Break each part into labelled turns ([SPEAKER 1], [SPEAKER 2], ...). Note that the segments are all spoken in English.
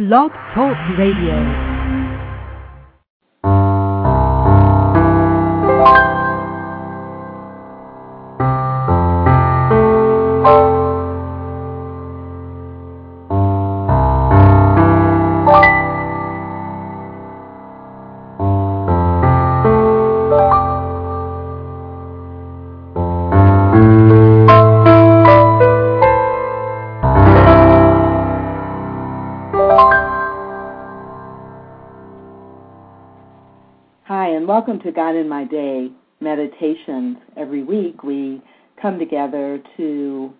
[SPEAKER 1] Blog Talk Radio.
[SPEAKER 2] God in My Day meditations. Every week we come together to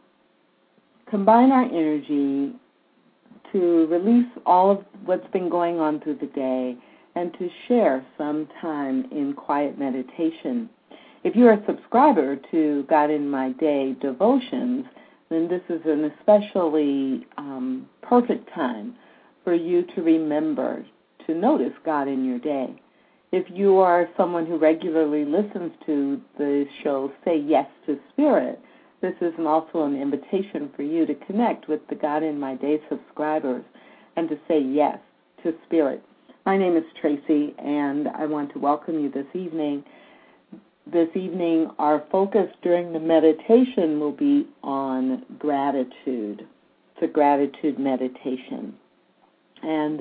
[SPEAKER 2] combine our energy to release all of what's been going on through the day and to share some time in quiet meditation. If you're a subscriber to God in My Day devotions, then this is an especially um, perfect time for you to remember to notice God in your day. If you are someone who regularly listens to the show Say Yes to Spirit, this is also an invitation for you to connect with the God in My Day subscribers and to say yes to Spirit. My name is Tracy, and I want to welcome you this evening. This evening, our focus during the meditation will be on gratitude. It's a gratitude meditation. And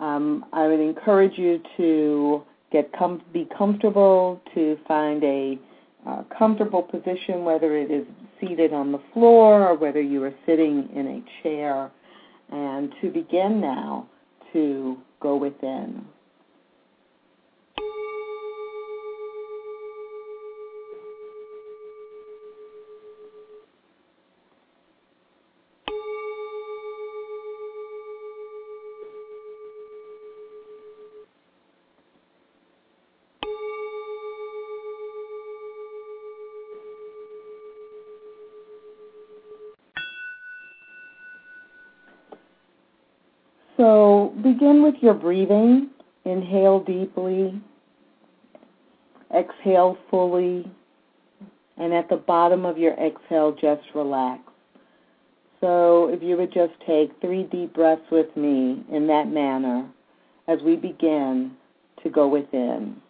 [SPEAKER 2] um, I would encourage you to get com- be comfortable, to find a uh, comfortable position, whether it is seated on the floor or whether you are sitting in a chair, and to begin now to go within. So begin with your breathing. Inhale deeply, exhale fully, and at the bottom of your exhale, just relax. So if you would just take three deep breaths with me in that manner as we begin to go within.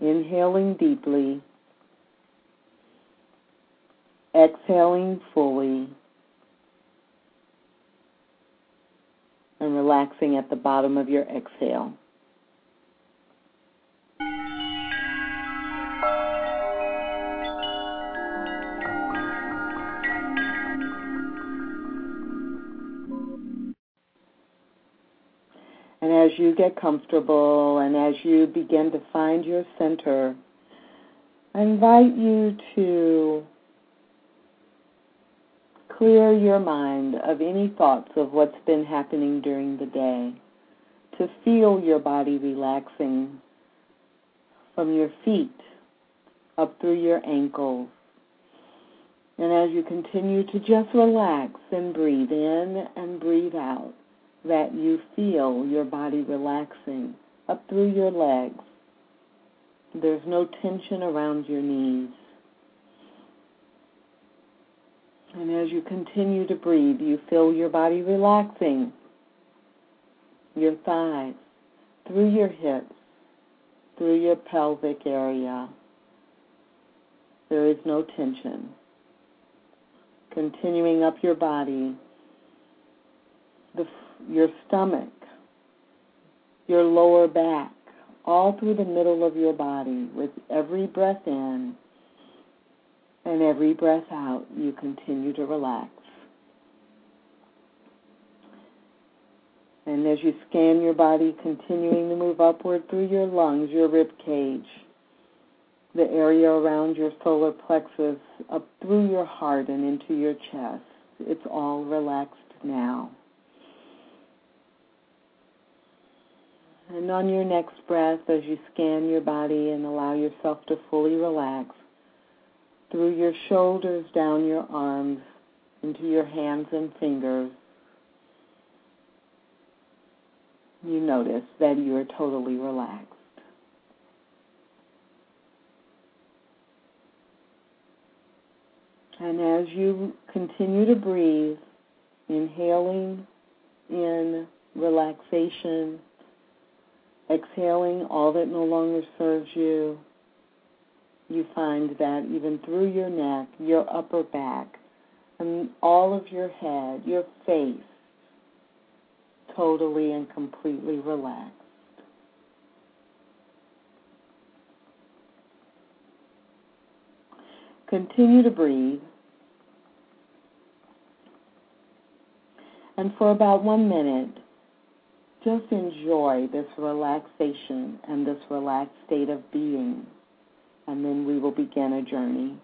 [SPEAKER 2] Inhaling deeply, exhaling fully, and relaxing at the bottom of your exhale. And as you get comfortable and as you begin to find your center, I invite you to clear your mind of any thoughts of what's been happening during the day, to feel your body relaxing from your feet up through your ankles. And as you continue to just relax and breathe in and breathe out, that you feel your body relaxing up through your legs. There's no tension around your knees. And as you continue to breathe, you feel your body relaxing, your thighs, through your hips, through your pelvic area. There is no tension. Continuing up your body, the, your stomach, your lower back, all through the middle of your body with every breath in and every breath out, you continue to relax. And as you scan your body, continuing to move upward through your lungs, your rib cage, the area around your solar plexus, up through your heart and into your chest, it's all relaxed now. And on your next breath, as you scan your body and allow yourself to fully relax, through your shoulders, down your arms, into your hands and fingers, you notice that you are totally relaxed. And as you continue to breathe, inhaling in relaxation, exhaling all that no longer serves you, you find that even through your neck, your upper back, and all of your head, your face, totally and completely relaxed. Continue to breathe. And for about one minute, just enjoy this relaxation and this relaxed state of being. And then we will begin a journey.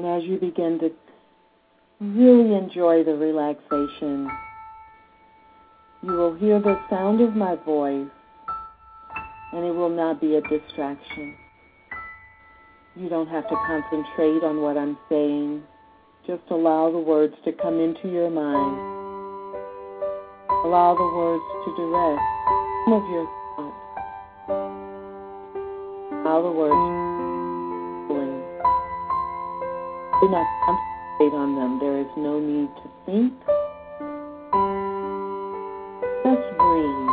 [SPEAKER 2] And as you begin to really enjoy the relaxation, you will hear the sound of my voice, and it will not be a distraction. You don't have to concentrate on what I'm saying. Just allow the words to come into your mind. Allow the words to direct some of your thoughts. Allow the words do not concentrate on them. There is no need to think. Just breathe.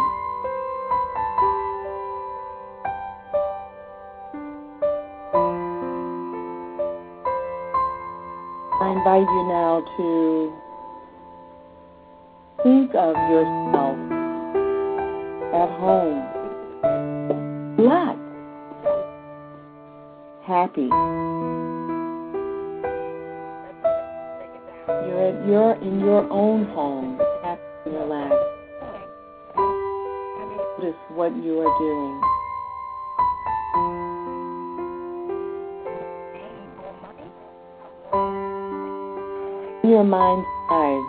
[SPEAKER 2] I invite you now to think of yourself at home, black, happy. You're in your own home, happy and relaxed. Notice what you are doing. In your mind's eye,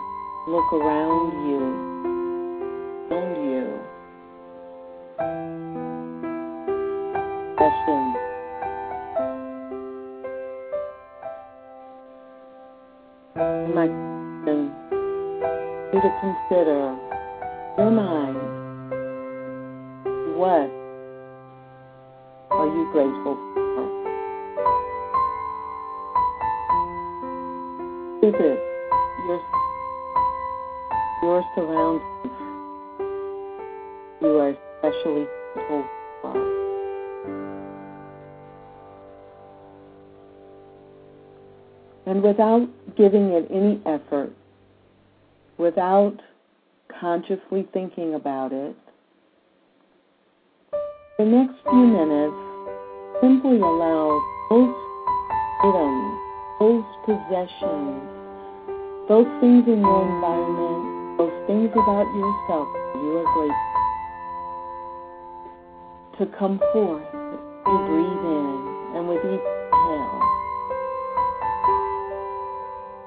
[SPEAKER 2] look around you, Is it your, your surroundings you are especially grateful for? And without giving it any effort, without consciously thinking about it, the next few minutes, simply allow those items, possessions, those things in your environment, those things about yourself you are grateful to come forth. You breathe in, and with each exhale,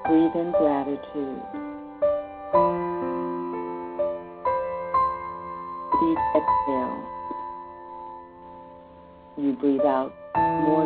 [SPEAKER 2] breathe in gratitude. Please exhale. You breathe out more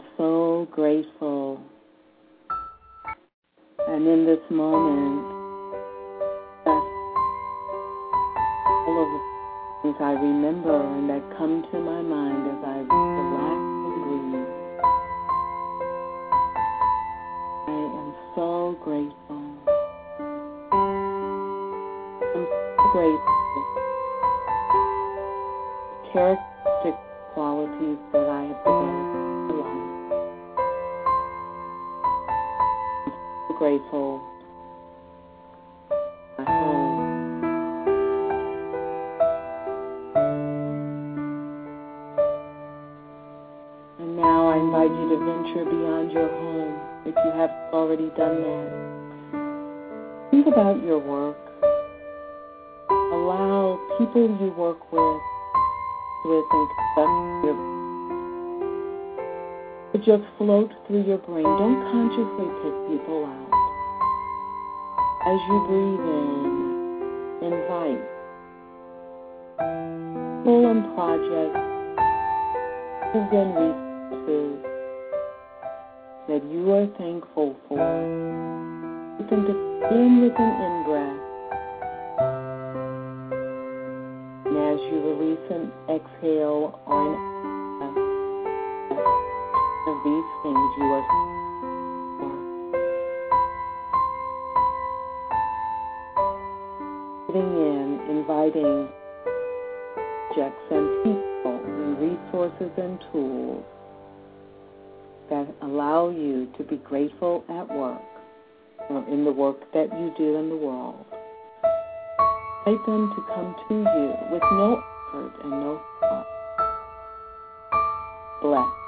[SPEAKER 2] am so grateful. And in this moment, all of the things I remember and that come to my mind as I relax invite you to venture beyond your home if you haven't already done that. Think about your work. Allow people you work with and conduct your but just float through your brain. Don't consciously pick people out. As you breathe in, invite people and projects and resources that you are thankful for. You can in with an in breath. And as you release an exhale or an of these things you are sitting in, inviting objects and people and resources and tools that allow you to be grateful at work or in the work that you do in the world. Invite them to come to you with no effort and no thought. Bless.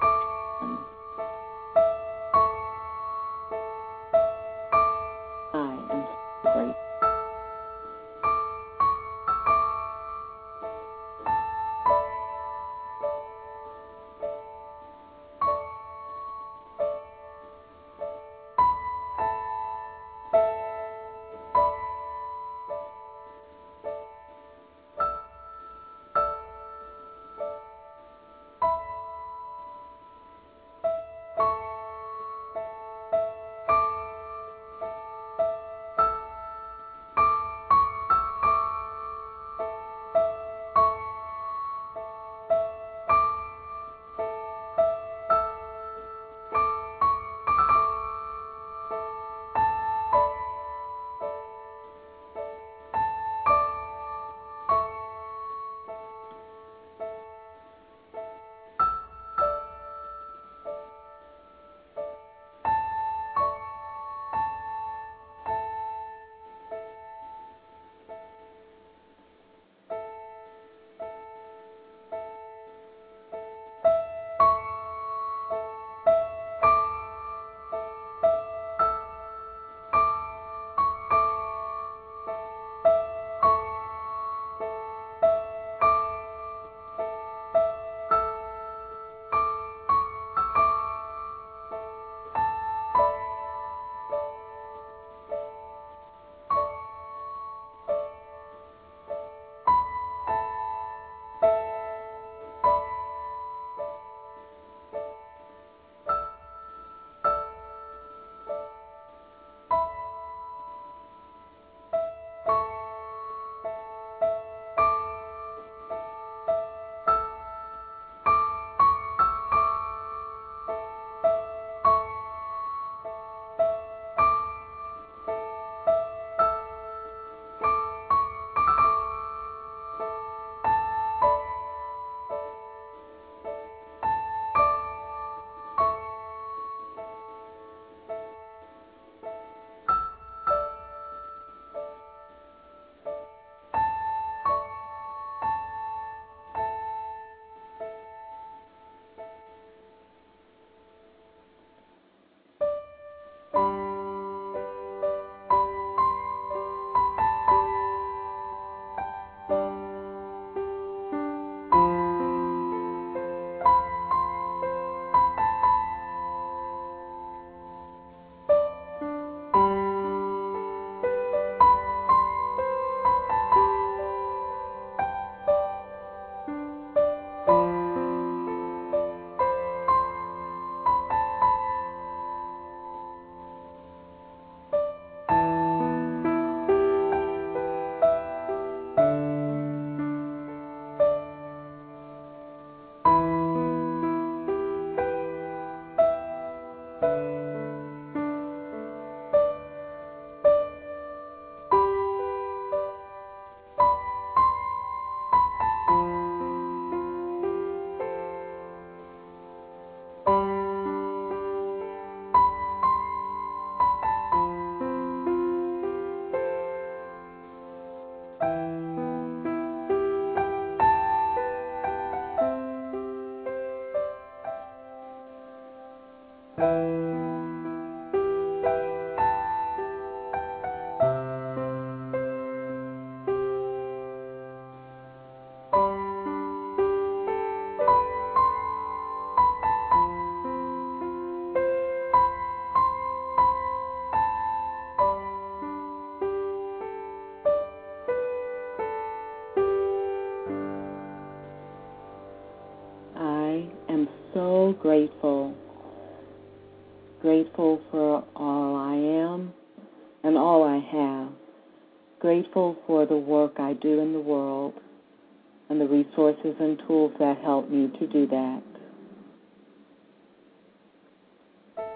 [SPEAKER 2] That help me to do that.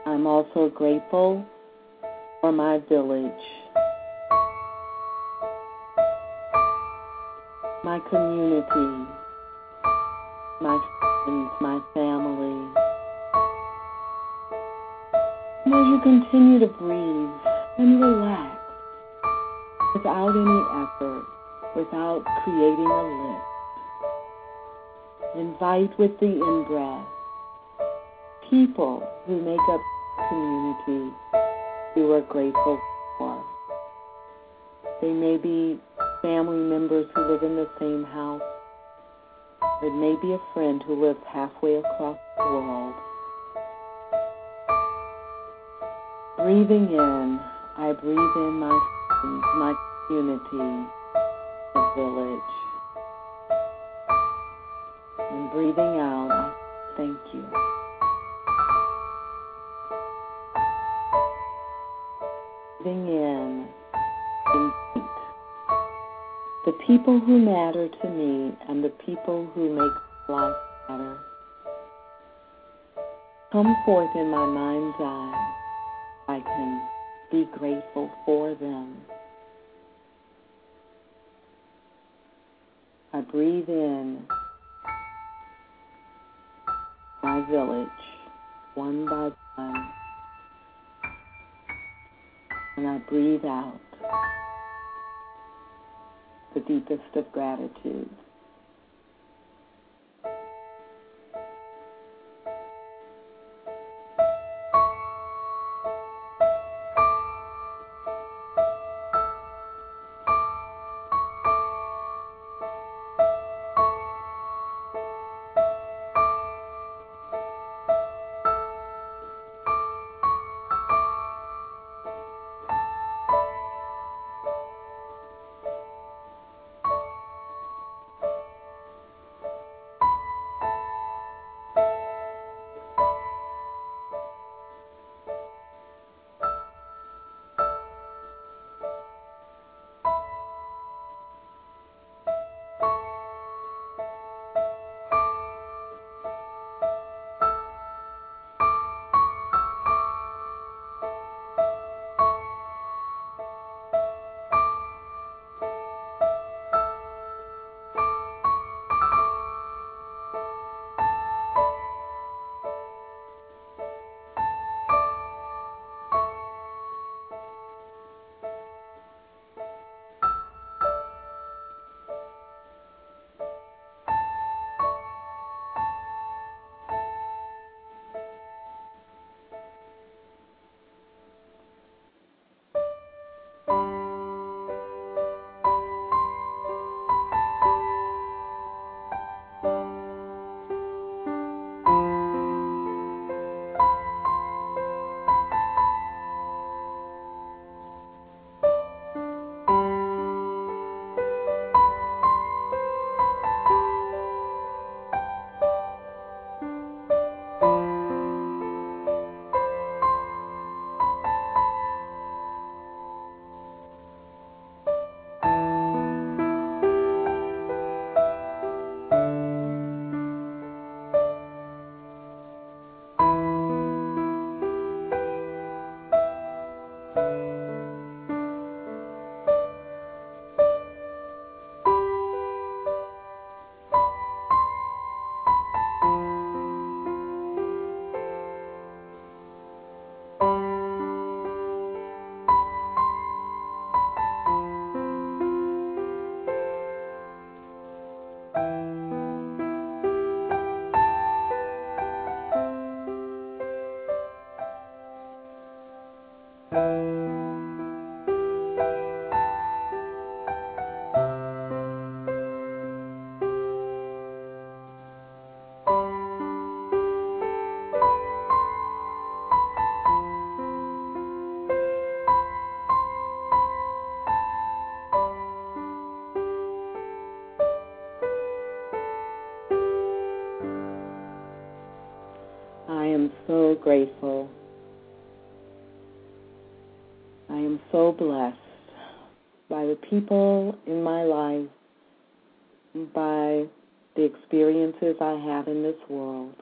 [SPEAKER 2] I'm also grateful for my village, my community, my friends, my family. And as you continue to breathe and relax without any effort, without creating a list, invite with the in-breath people who make up community you are grateful for. They may be family members who live in the same house. It may be a friend who lives halfway across the world. Breathing in, I breathe in my my community, the village. Breathing out, I thank you. Breathing in, the people who matter to me and the people who make life matter. Come forth in my mind's eye. I can be grateful for them. I breathe in my village one by one, and I breathe out the deepest of gratitude. By the people in my life by the experiences I have in this world.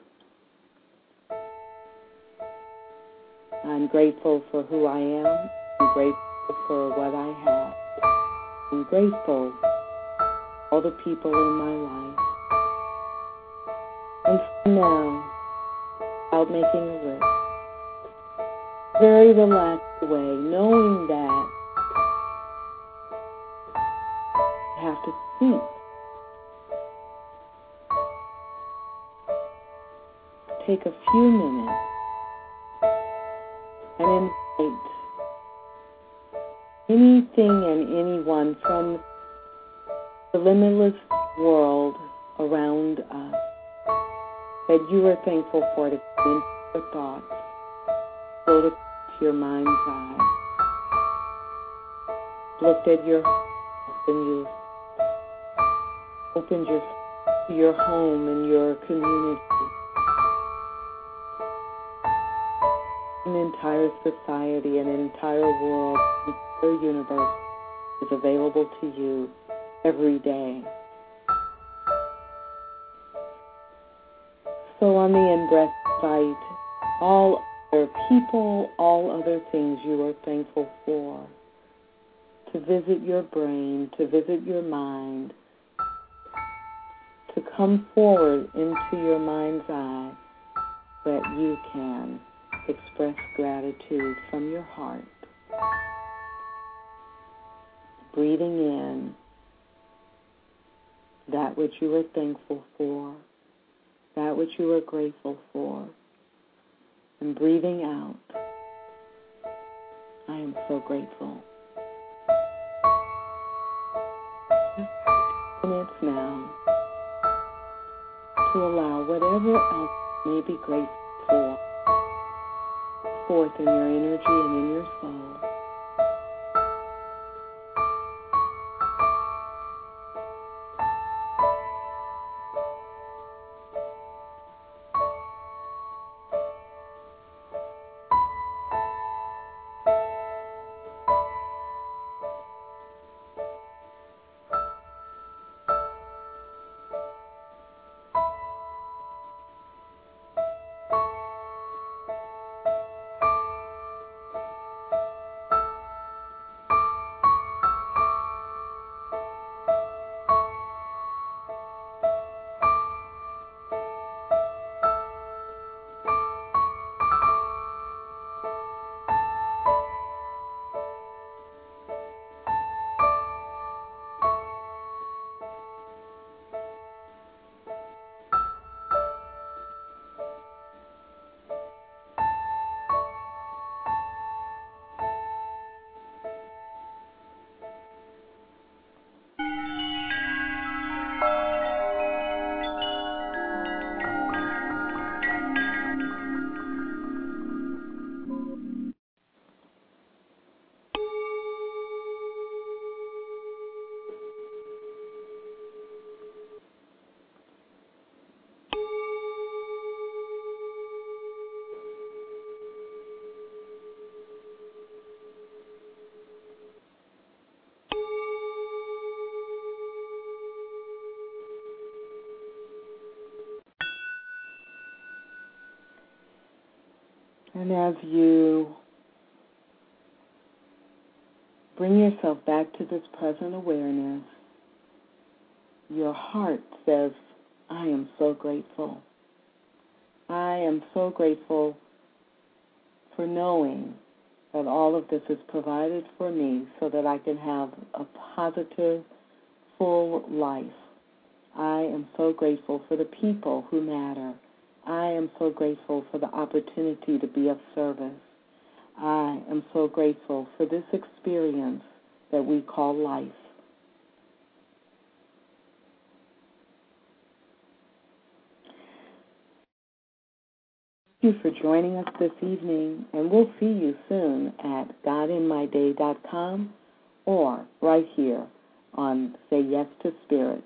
[SPEAKER 2] I'm grateful for who I am. I'm grateful for what I have. I'm grateful for all the people in my life. And so now, without making a list, very relaxed way, knowing that have to think. Take a few minutes and invite anything and anyone from the limitless world around us that you are thankful for to come into your thoughts, go to your mind's eye, looked at your and you opened your your home and your community an entire society, an entire world, an entire universe is available to you every day. So on the in-breath site, all other people, all other things you are thankful for, to visit your brain, to visit your mind, to come forward into your mind's eye that you can express gratitude from your heart. Breathing in that which you are thankful for, that which you are grateful for, and breathing out, I am so grateful. Minutes now to allow whatever else may be grateful for forth in your energy and in your soul. And as you bring yourself back to this present awareness, your heart says, I am so grateful. I am so grateful for knowing that all of this is provided for me so that I can have a positive, full life. I am so grateful for the people who matter. I am so grateful for the opportunity to be of service. I am so grateful for this experience that we call life. Thank you for joining us this evening, and we'll see you soon at godinmyday.com or right here on Say Yes to Spirit